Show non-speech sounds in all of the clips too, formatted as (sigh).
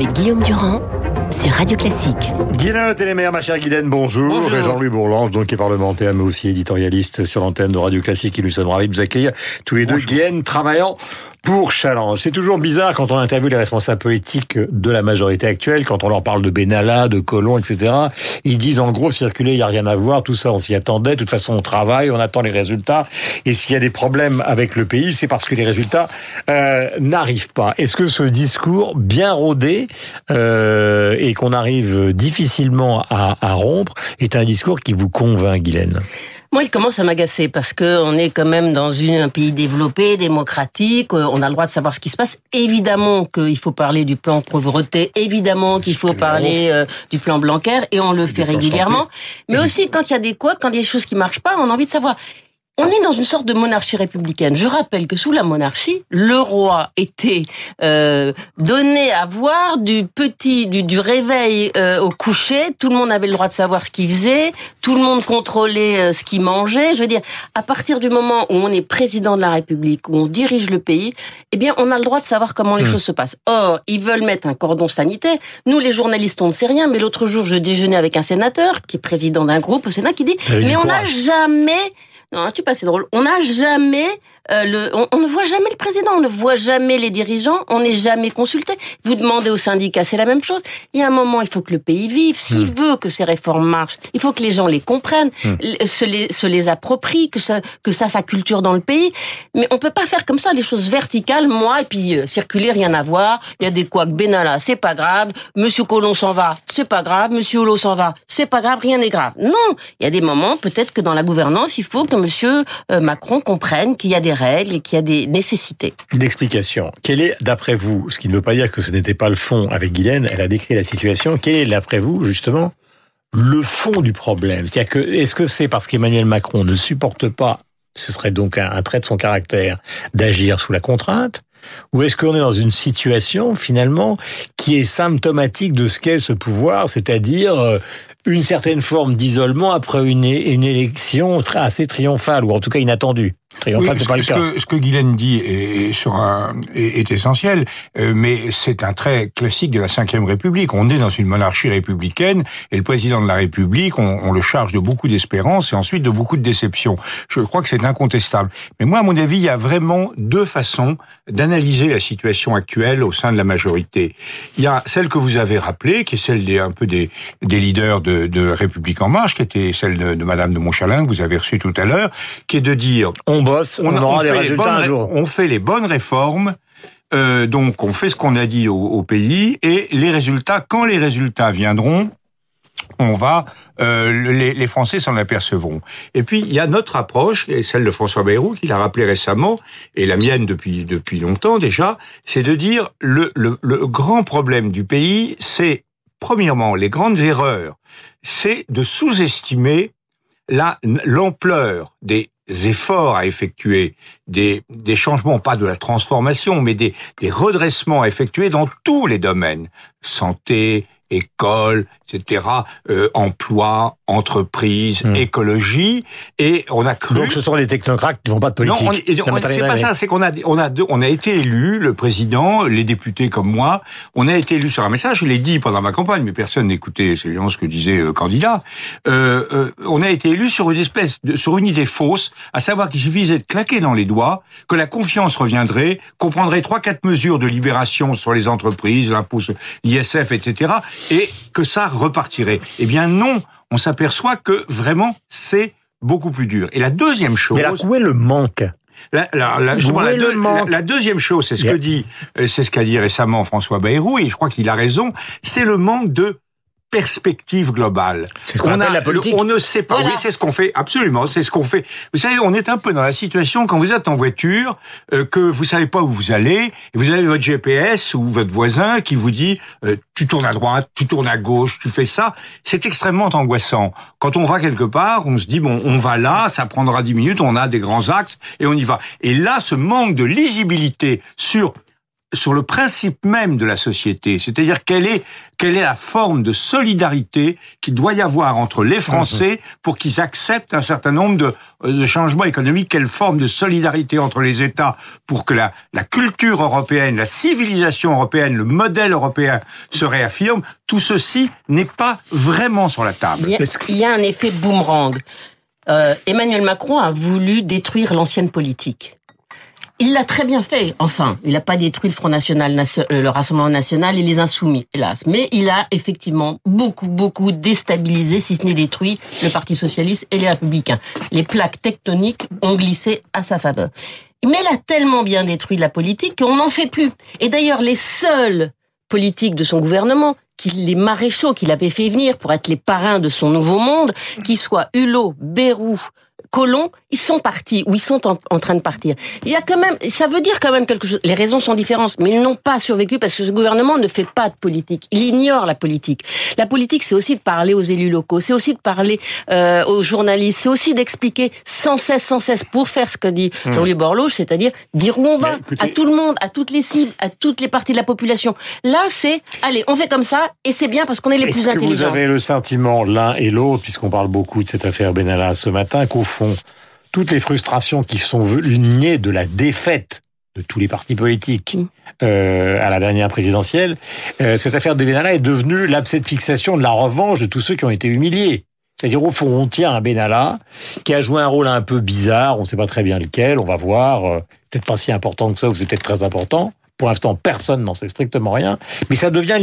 avec Guillaume Durand sur Radio Classique. Guylaine Télémère, ma chère Guylaine, bonjour. Bonjour. Et Jean-Louis Bourlange, donc qui est parlementaire, mais aussi éditorialiste sur l'antenne de Radio Classique. Et nous sommes ravis de vous accueillir tous les deux. Guylaine, travaillant pour Challenge. C'est toujours bizarre quand on interviewe les responsables politiques de la majorité actuelle, quand on leur parle de Benalla, de Colomb, etc. Ils disent en gros, circuler, il n'y a rien à voir, tout ça, on s'y attendait. De toute façon, on travaille, on attend les résultats. Et s'il y a des problèmes avec le pays, c'est parce que les résultats euh, n'arrivent pas. Est-ce que ce discours bien rodé euh, et qu'on arrive difficilement à, à rompre est un discours qui vous convainc, Guylaine? Moi, il commence à m'agacer parce que on est quand même dans une, un pays développé, démocratique. euh, On a le droit de savoir ce qui se passe. Évidemment qu'il faut parler du plan pauvreté. Évidemment qu'il faut parler euh, du plan Blanquer et on le fait régulièrement. Mais aussi quand il y a des quoi, quand il y a des choses qui marchent pas, on a envie de savoir. On est dans une sorte de monarchie républicaine. Je rappelle que sous la monarchie, le roi était euh, donné à voir du petit, du, du réveil euh, au coucher. Tout le monde avait le droit de savoir ce qu'il faisait. Tout le monde contrôlait euh, ce qu'il mangeait. Je veux dire, à partir du moment où on est président de la République, où on dirige le pays, eh bien, on a le droit de savoir comment les choses se passent. Or, ils veulent mettre un cordon sanitaire. Nous, les journalistes, on ne sait rien. Mais l'autre jour, je déjeunais avec un sénateur qui est président d'un groupe au Sénat qui dit, mais on n'a jamais non, tu pas, c'est drôle. On n'a jamais euh, le, on, on ne voit jamais le président, on ne voit jamais les dirigeants, on n'est jamais consulté. Vous demandez aux syndicats, c'est la même chose. Il y a un moment, il faut que le pays vive. S'il veut que ces réformes marchent, il faut que les gens les comprennent, l- se les, se les approprient, que ça, que ça sa culture dans le pays. Mais on peut pas faire comme ça les choses verticales, moi et puis euh, circuler, rien à voir. Il y a des couacs Benalla, c'est pas grave. Monsieur Colomb s'en va, c'est pas grave. Monsieur Hulot s'en va, c'est pas grave, rien n'est grave. Non, il y a des moments, peut-être que dans la gouvernance, il faut que Monsieur euh, Macron comprenne qu'il y a des règles et qu'il y a des nécessités. D'explication. Quel est, d'après vous, ce qui ne veut pas dire que ce n'était pas le fond avec Guylaine, elle a décrit la situation, quel est, d'après vous, justement, le fond du problème? C'est-à-dire que, est-ce que c'est parce qu'Emmanuel Macron ne supporte pas, ce serait donc un, trait de son caractère, d'agir sous la contrainte? Ou est-ce qu'on est dans une situation finalement qui est symptomatique de ce qu'est ce pouvoir, c'est-à-dire euh, une certaine forme d'isolement après une, élection assez triomphale, ou en tout cas inattendue? Ce, pas que, ce que Guylaine dit est, sur un, est, est essentiel, euh, mais c'est un trait classique de la Ve République. On est dans une monarchie républicaine et le président de la République, on, on le charge de beaucoup d'espérance et ensuite de beaucoup de déception. Je crois que c'est incontestable. Mais moi, à mon avis, il y a vraiment deux façons d'analyser la situation actuelle au sein de la majorité. Il y a celle que vous avez rappelée, qui est celle des, un peu des, des leaders de, de République en marche, qui était celle de, de Madame de Montchalin que vous avez reçue tout à l'heure, qui est de dire On bosse, on, aura les résultats bonnes un jour. On fait les bonnes réformes. euh, donc, on fait ce qu'on a dit au, au pays et les résultats, quand les résultats viendront, on va, euh, les, les Français s'en apercevront. Et puis il y a notre approche, et celle de François Bayrou qui l'a rappelé récemment, et la mienne depuis depuis longtemps déjà, c'est de dire le, le, le grand problème du pays, c'est premièrement les grandes erreurs, c'est de sous-estimer la l'ampleur des efforts à effectuer, des, des changements, pas de la transformation, mais des, des redressements à effectuer dans tous les domaines. Santé, école, etc., euh, emploi, entreprise, Hmm. écologie, et on a cru... Donc ce sont les technocrates qui ne font pas de politique. Non, c'est pas ça. C'est qu'on a, on a, on a été élu, le président, les députés comme moi, on a été élu sur un message. Je l'ai dit pendant ma campagne, mais personne n'écoutait. C'est évidemment ce que disait le candidat. Euh, euh, on a été élu sur une espèce, de, sur une idée fausse, à savoir qu'il suffisait de claquer dans les doigts, que la confiance reviendrait, qu'on prendrait trois, quatre mesures de libération sur les entreprises, l'impôt, sur l'ISF, etc., et que ça repartirait. Eh bien non, on s'aperçoit que vraiment c'est beaucoup plus dur. Et la deuxième chose. Mais là, où est le manque La, deux- deuxième chose, c'est ce Yeah. que dit, euh, c'est ce qu'a dit récemment François Bayrou, et je crois qu'il a raison, c'est le manque de perspective globale. C'est ce qu'on On appelle a- la politique. On ne sait pas. Voilà. Oui, c'est ce qu'on fait. Absolument, c'est ce qu'on fait. Vous savez, on est un peu dans la situation quand vous êtes en voiture, euh, que vous savez pas où vous allez, et vous avez votre GPS ou votre voisin qui vous dit euh, tu tournes à droite, tu tournes à gauche, tu fais ça. C'est extrêmement angoissant. Quand on va quelque part, on se dit bon, on va là, ça prendra 10 minutes, on a des grands axes et on y va. Et là, ce manque de lisibilité sur sur le principe même de la société, c'est-à-dire quelle est quelle est la forme de solidarité qu'il doit y avoir entre les Français pour qu'ils acceptent un certain nombre de, de changements économiques, quelle forme de solidarité entre les États pour que la, la culture européenne, la civilisation européenne, le modèle européen se réaffirme. Tout ceci n'est pas vraiment sur la table. Il y a, il y a un effet boomerang. Euh, Emmanuel Macron a voulu détruire l'ancienne politique. Il l'a très bien fait, enfin. Il n'a pas détruit le Front National, le Rassemblement National et les Insoumis, hélas. Mais il a effectivement beaucoup, beaucoup déstabilisé, si ce n'est détruit, le Parti Socialiste et les Républicains. Les plaques tectoniques ont glissé à sa faveur. Mais il a tellement bien détruit la politique qu'on n'en fait plus. Et d'ailleurs, les seuls politiques de son gouvernement, les maréchaux qu'il avait fait venir pour être les parrains de son nouveau monde, qui soient Hulot, Bérou, Colomb, ils sont partis ou ils sont en, en, train de partir. Il y a quand même, ça veut dire quand même quelque chose. Les raisons sont différentes, mais ils n'ont pas survécu parce que ce gouvernement ne fait pas de politique. Il ignore la politique. La politique, c'est aussi de parler aux élus locaux, c'est aussi de parler euh, aux journalistes, c'est aussi d'expliquer sans cesse, sans cesse, pour faire ce que dit mmh. Jean-Louis Borloo, c'est-à-dire dire où on va, écoutez... à tout le monde, à toutes les cibles, à toutes les parties de la population. Là, c'est, allez, on fait comme ça et c'est bien parce qu'on est les est plus intelligents. Vous avez le sentiment l'un et l'autre, puisqu'on parle beaucoup de cette affaire Benalla ce matin, qu'au fond, toutes les frustrations qui sont nées de la défaite de tous les partis politiques euh, à la dernière présidentielle, euh, cette affaire de Benalla est devenue l'abcès de fixation de la revanche de tous ceux qui ont été humiliés. C'est-à-dire, au fond, on tient un Benalla qui a joué un rôle un peu bizarre, on ne sait pas très bien lequel, on va voir, euh, peut-être pas si important que ça, ou c'est peut-être très important. Pour l'instant, personne n'en sait strictement rien, mais ça devient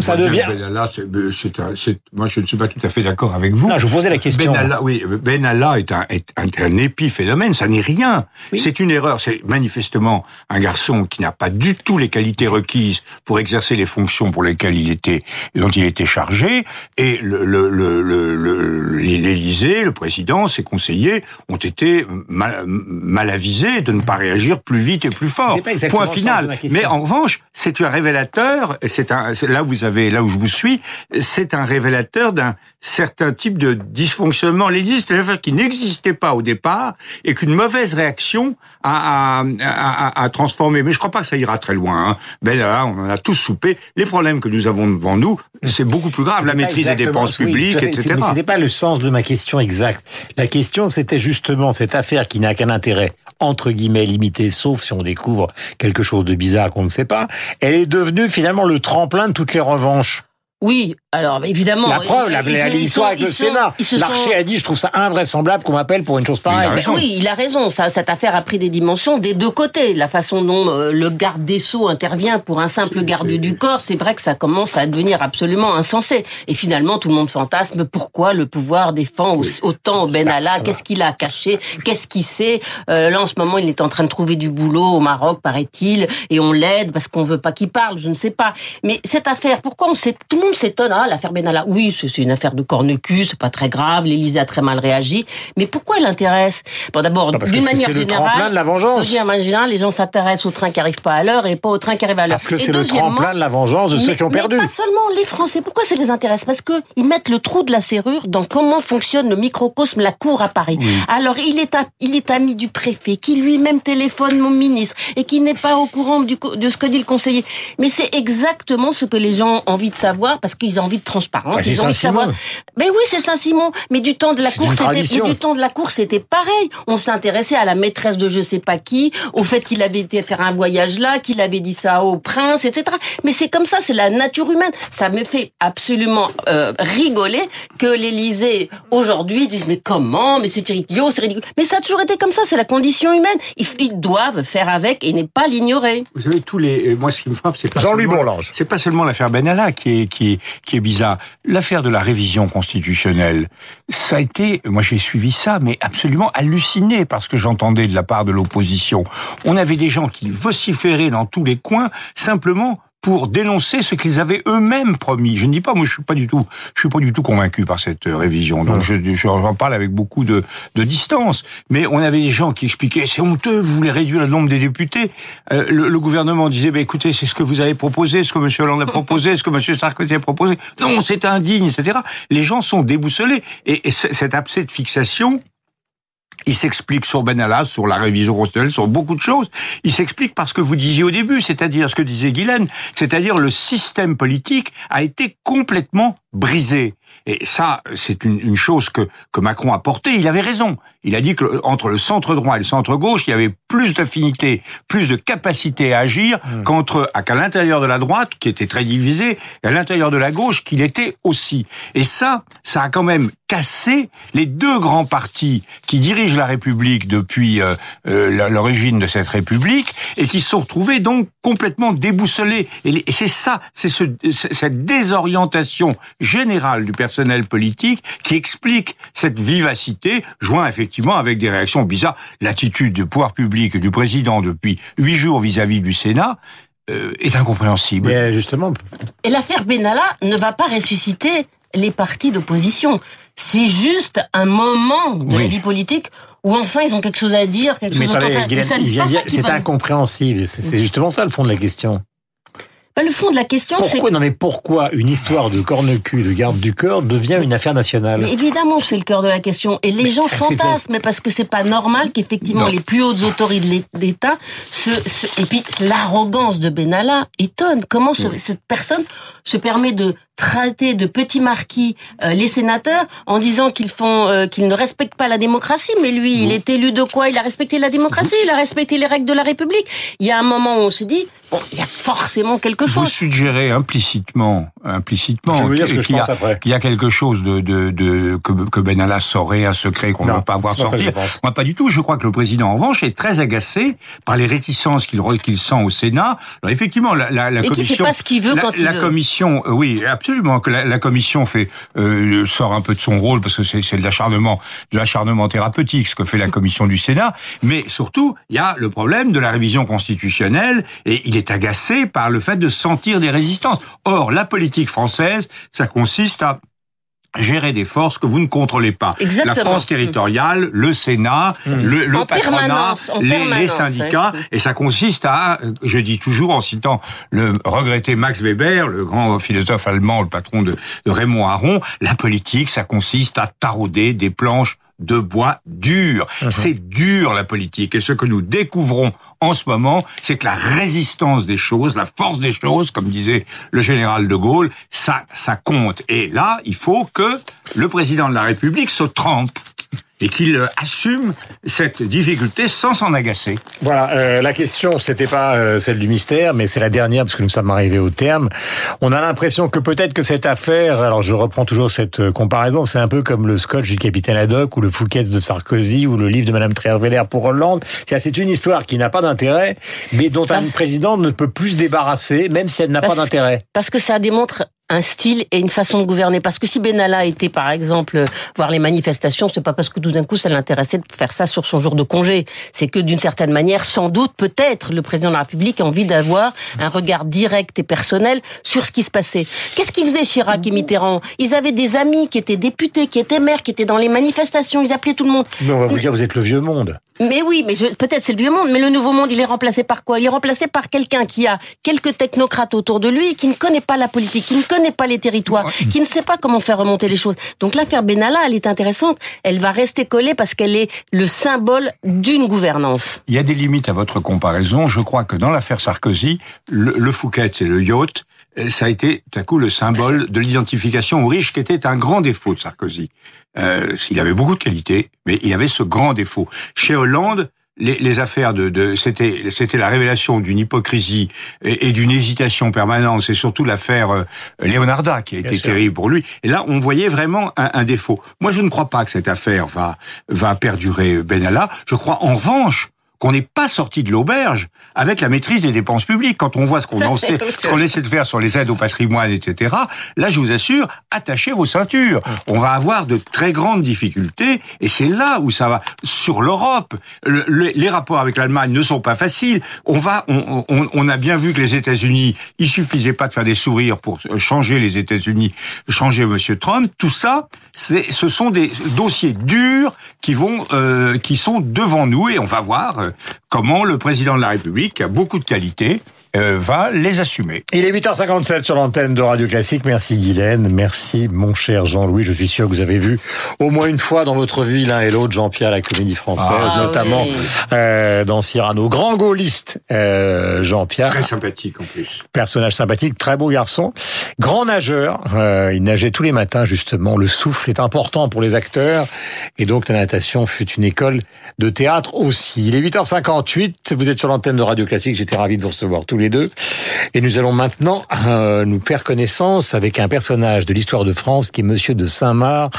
ça devient. Benalla, c'est, un, c'est, moi, je ne suis pas tout à fait d'accord avec vous. Non, je vous posais la question. Benalla, oui, Benalla est un, est un, un épiphénomène. Ça n'est rien. Oui. C'est une erreur. C'est manifestement un garçon qui n'a pas du tout les qualités requises pour exercer les fonctions pour lesquelles il était, dont il était chargé. Et le, le, le, le l'Élysée, le président, ses conseillers ont été mal, mal avisés de ne pas réagir plus vite et plus fort. Point final. Mais en revanche, c'est un révélateur. C'est un là où vous avez là où je vous suis. C'est un révélateur d'un certain type de dysfonctionnement. Affaire qui n'existait pas au départ et qu'une mauvaise réaction a, a, a, a, transformé. Mais je crois pas que ça ira très loin. Hein. Ben là, on en a tous soupé. Les problèmes que nous avons devant nous, c'est beaucoup plus grave. La maîtrise des dépenses publiques, etc. Ce n'était pas le sens de ma question exacte. La question, c'était justement cette affaire qui n'a qu'un intérêt entre guillemets limité, sauf si on découvre quelque chose de bizarre qu'on ne sait pas. Elle est devenue finalement le tremplin de toutes les revanches. Oui, alors évidemment. La preuve, l'histoire avec le Sénat. L'archer a dit, je trouve ça invraisemblable qu'on m'appelle pour une chose pareille. Il oui, il a raison. Ça, cette affaire a pris des dimensions des deux côtés. La façon dont euh, le garde des sceaux intervient pour un simple garde du corps, c'est vrai que ça commence à devenir absolument insensé. Et finalement, tout le monde fantasme pourquoi le pouvoir défend oui. autant Benalla. Qu'est-ce qu'il a caché? Qu'est-ce qu'il sait? Euh, Là, en ce moment, il est en train de trouver du boulot au Maroc, paraît-il, et on l'aide parce qu'on veut pas qu'il parle. Je ne sais pas. Mais cette affaire, pourquoi on sait tout le monde s'étonne, ah, l'affaire Benalla, oui, c'est une affaire de corne-cul, c'est pas très grave, l'Élysée a très mal réagi, mais pourquoi elle intéresse? Bon, d'abord, d'une manière générale, de la vengeance. Générale, les gens s'intéressent aux trains qui arrivent pas à l'heure et pas aux trains qui arrivent à l'heure. Parce que c'est le tremplin de la vengeance de ceux qui ont perdu. Mais pas seulement les Français. Pourquoi ça les intéresse? Parce que ils mettent le trou de la serrure dans comment fonctionne le microcosme, la cour à Paris. Oui. Alors, il est, à, il est ami du préfet, qui lui-même téléphone mon ministre et qui n'est pas au courant du, de ce que dit le conseiller. Mais c'est exactement ce que les gens ont envie de savoir parce qu'ils ont envie de transparence. Bah, ils ont envie de savoir. Mais oui, c'est Saint-Simon. Mais du temps de la course, c'était, du temps de la course, c'était pareil. On s'intéressait à la maîtresse de je sais pas qui, au fait qu'il avait été faire un voyage là, qu'il avait dit ça au prince, etc. Mais c'est comme ça, c'est la nature humaine. Ça me fait absolument euh, rigoler que l'Élysée aujourd'hui dise mais comment, mais c'est idiot, c'est ridicule. Mais ça a toujours été comme ça, c'est la condition humaine. Ils, doivent faire avec et ne pas l'ignorer. Vous savez tous les, moi ce qui me frappe, c'est pas Jean-Louis Bourlange. C'est pas seulement l'affaire Benalla qui est qui est qui est bizarre. L'affaire de la révision constitutionnelle, ça a été, moi j'ai suivi ça, mais absolument halluciné par ce que j'entendais de la part de l'opposition. On avait des gens qui vociféraient dans tous les coins, simplement pour dénoncer ce qu'ils avaient eux-mêmes promis. Je ne dis pas, moi, je suis pas du tout, je suis pas du tout convaincu par cette révision. Donc, je, je en parle avec beaucoup de, de distance. Mais on avait des gens qui expliquaient, c'est honteux, vous voulez réduire le nombre des députés. Euh, le, le, gouvernement disait, bah, écoutez, c'est ce que vous avez proposé, ce que M. Hollande a (laughs) proposé, ce que M. Sarkozy a proposé. Non, c'est indigne, etc. Les gens sont déboussolés. Et, et cet abcès de fixation, Il s'explique sur Benalla, sur la révision constitutionnelle, sur beaucoup de choses. Il s'explique parce que vous disiez au début, c'est-à-dire ce que disait Guylaine, c'est-à-dire le système politique a été complètement brisé. Et ça, c'est une, une, chose que, que Macron a portée. Il avait raison. Il a dit que entre le centre droit et le centre gauche, il y avait plus d'affinité, plus de capacité à agir mmh. qu'entre qu'à l'intérieur de la droite, qui était très divisée, et à l'intérieur de la gauche, qu'il était aussi. Et ça, ça a quand même cassé les deux grands partis qui dirigent la République depuis euh, euh, l'origine de cette République et qui se sont retrouvés donc complètement déboussolés. Et, et c'est ça, c'est ce, cette désorientation générale du personnel politique qui explique cette vivacité, joint effectivement avec des réactions bizarres. L'attitude du pouvoir public et du président depuis huit jours vis-à-vis du Sénat euh, est incompréhensible. Mais justement. Et l'affaire Benalla ne va pas ressusciter les partis d'opposition. C'est juste un moment de oui. la vie politique où enfin ils ont quelque chose à dire, quelque Mais chose de Guylaine, C'est incompréhensible. C'est justement ça le fond de la question. Bah, le fond de la question, c'est... Pourquoi, non mais pourquoi une histoire de corne-cul, de garde du corps, devient une affaire nationale mais Évidemment, c'est le cœur de la question. Et les mais gens fantasment, mais parce que c'est pas normal qu'effectivement les plus hautes autorités de l'État se, se, Et puis l'arrogance de Benalla étonne. Comment ce, oui. cette personne se permet de traiter de petits marquis euh, les sénateurs en disant qu'ils font euh, qu'ils ne respectent pas la démocratie? Mais lui oui. il est élu de quoi? Il a respecté la démocratie il a respecté les règles de la République il y a un moment où on se dit bon il y a forcément quelque chose vous suggérez implicitement implicitement qu'il y, qu y, a quelque chose de, de, de que, que Benalla saurait un secret qu'on ne veut pas voir sortir. moi pas du tout. Je crois que le président en revanche est très agacé par les réticences qu'il qu sent au Sénat. Alors effectivement la, la, la Et commission fait pas ce qu'il veut la, quand il la veut. commission euh, oui absolument que la, la commission fait euh, sort un peu de son rôle parce que c'est de l'acharnement de l'acharnement thérapeutique ce que fait la commission du Sénat. Mais surtout il y a le problème de la révision constitutionnelle et il est agacé par le fait de sentir des résistances or la politique française ça consiste à gérer des forces que vous ne contrôlez pas. Exactement. La France territoriale, le Sénat, mmh. le, le patronat, les, les, syndicats, et ça consiste à, je dis toujours en citant le regretté Max Weber, le grand philosophe allemand, le patron de, de Raymond Aron, la politique, ça consiste à tarauder des planches de bois dur. Mmh. C'est dur la politique. Et ce que nous découvrons en ce moment, c'est que la résistance des choses, la force des choses, comme disait le général de Gaulle, ça, ça compte. Et là, il faut que le président de la République se trempe et qu'il assume cette difficulté sans s'en agacer. Voilà, euh, la question, c'était pas euh, celle du mystère, mais c'est la dernière parce que nous sommes arrivés au terme. On a l'impression que peut-être que cette affaire, alors je reprends toujours cette euh, comparaison, c'est un peu comme le scotch du capitaine Haddock ou le Fouquet's de Sarkozy ou le livre de Madame Trierweiler pour Hollande. C'est une histoire qui n'a pas d'intérêt, mais dont parce... un président ne peut plus se débarrasser, même si elle n'a pas d'intérêt. Parce que ça démontre un style et une façon de gouverner. Parce que si Benalla était, par exemple, voir les manifestations, c'est pas parce que tout d'un coup ça l'intéressait de faire ça sur son jour de congé. C'est que d'une certaine manière, sans doute, peut-être, le président de la République a envie d'avoir un regard direct et personnel sur ce qui se passait. Qu'est-ce qu'ils faisaient Chirac et Mitterrand? Ils avaient des amis qui étaient députés, qui étaient maires, qui étaient dans les manifestations. Ils appelaient tout le monde. Mais on va vous dire, vous êtes le vieux monde. Mais oui, mais peut-être c'est le vieux monde, mais le nouveau monde, il est remplacé par quoi? Il est remplacé par quelqu'un qui a quelques technocrates autour de lui, qui ne connaît pas la politique, qui ne connaît pas les territoires, qui ne sait pas comment faire remonter les choses. Donc l'affaire Benalla, elle est intéressante. Elle va rester collée parce qu'elle est le symbole d'une gouvernance. Il y a des limites à votre comparaison. Je crois que dans l'affaire Sarkozy, le, le Fouquet et le yacht, ça a été tout à coup le symbole de l'identification aux riches, qui était un grand défaut de Sarkozy. Euh, il avait beaucoup de qualités, mais il avait ce grand défaut. Chez Hollande, les, les affaires de, de c'était c'était la révélation d'une hypocrisie et, et d'une hésitation permanente. C'est surtout l'affaire euh, Leonarda qui a été terrible pour lui. Et là, on voyait vraiment un, un, défaut. Moi, je ne crois pas que cette affaire va va perdurer Benalla. Je crois en revanche qu'on n'est pas sorti de l'auberge avec la maîtrise des dépenses publiques. Quand on voit ce qu'on essaie, ce qu'on essaie de faire sur les aides au patrimoine, etc., là, je vous assure, attachez vos ceintures. On va avoir de très grandes difficultés, et c'est là où ça va. Sur l'Europe, le, le, les rapports avec l'Allemagne ne sont pas faciles. On va, on, on, on a bien vu que les États-Unis, il suffisait pas de faire des sourires pour changer les États-Unis, changer Monsieur Trump. Tout ça, ce sont des dossiers durs qui vont, euh, qui sont devant nous, et on va voir euh, comment le président de la République, qui a beaucoup de qualités, euh, va les assumer. Il est 8h57 sur l'antenne de Radio Classique. Merci Guylaine, merci mon cher Jean-Louis. Je suis sûr que vous avez vu au moins une fois dans votre vie l'un et l'autre Jean-Pierre la comédie française, Ah notamment oui. euh, dans Cyrano. Grand gaulliste euh, Jean-Pierre. Très sympathique en plus. personnage sympathique, très beau garçon, grand nageur. Euh, il nageait tous les matins justement. Le souffle est important pour les acteurs et donc la natation fut une école de théâtre aussi. Il est 8h58. Vous êtes sur l'antenne de Radio Classique. J'étais ravi de vous recevoir tous les deux. Et nous allons maintenant euh, nous faire connaissance avec un personnage de l'histoire de France qui est Monsieur de Saint-Marc.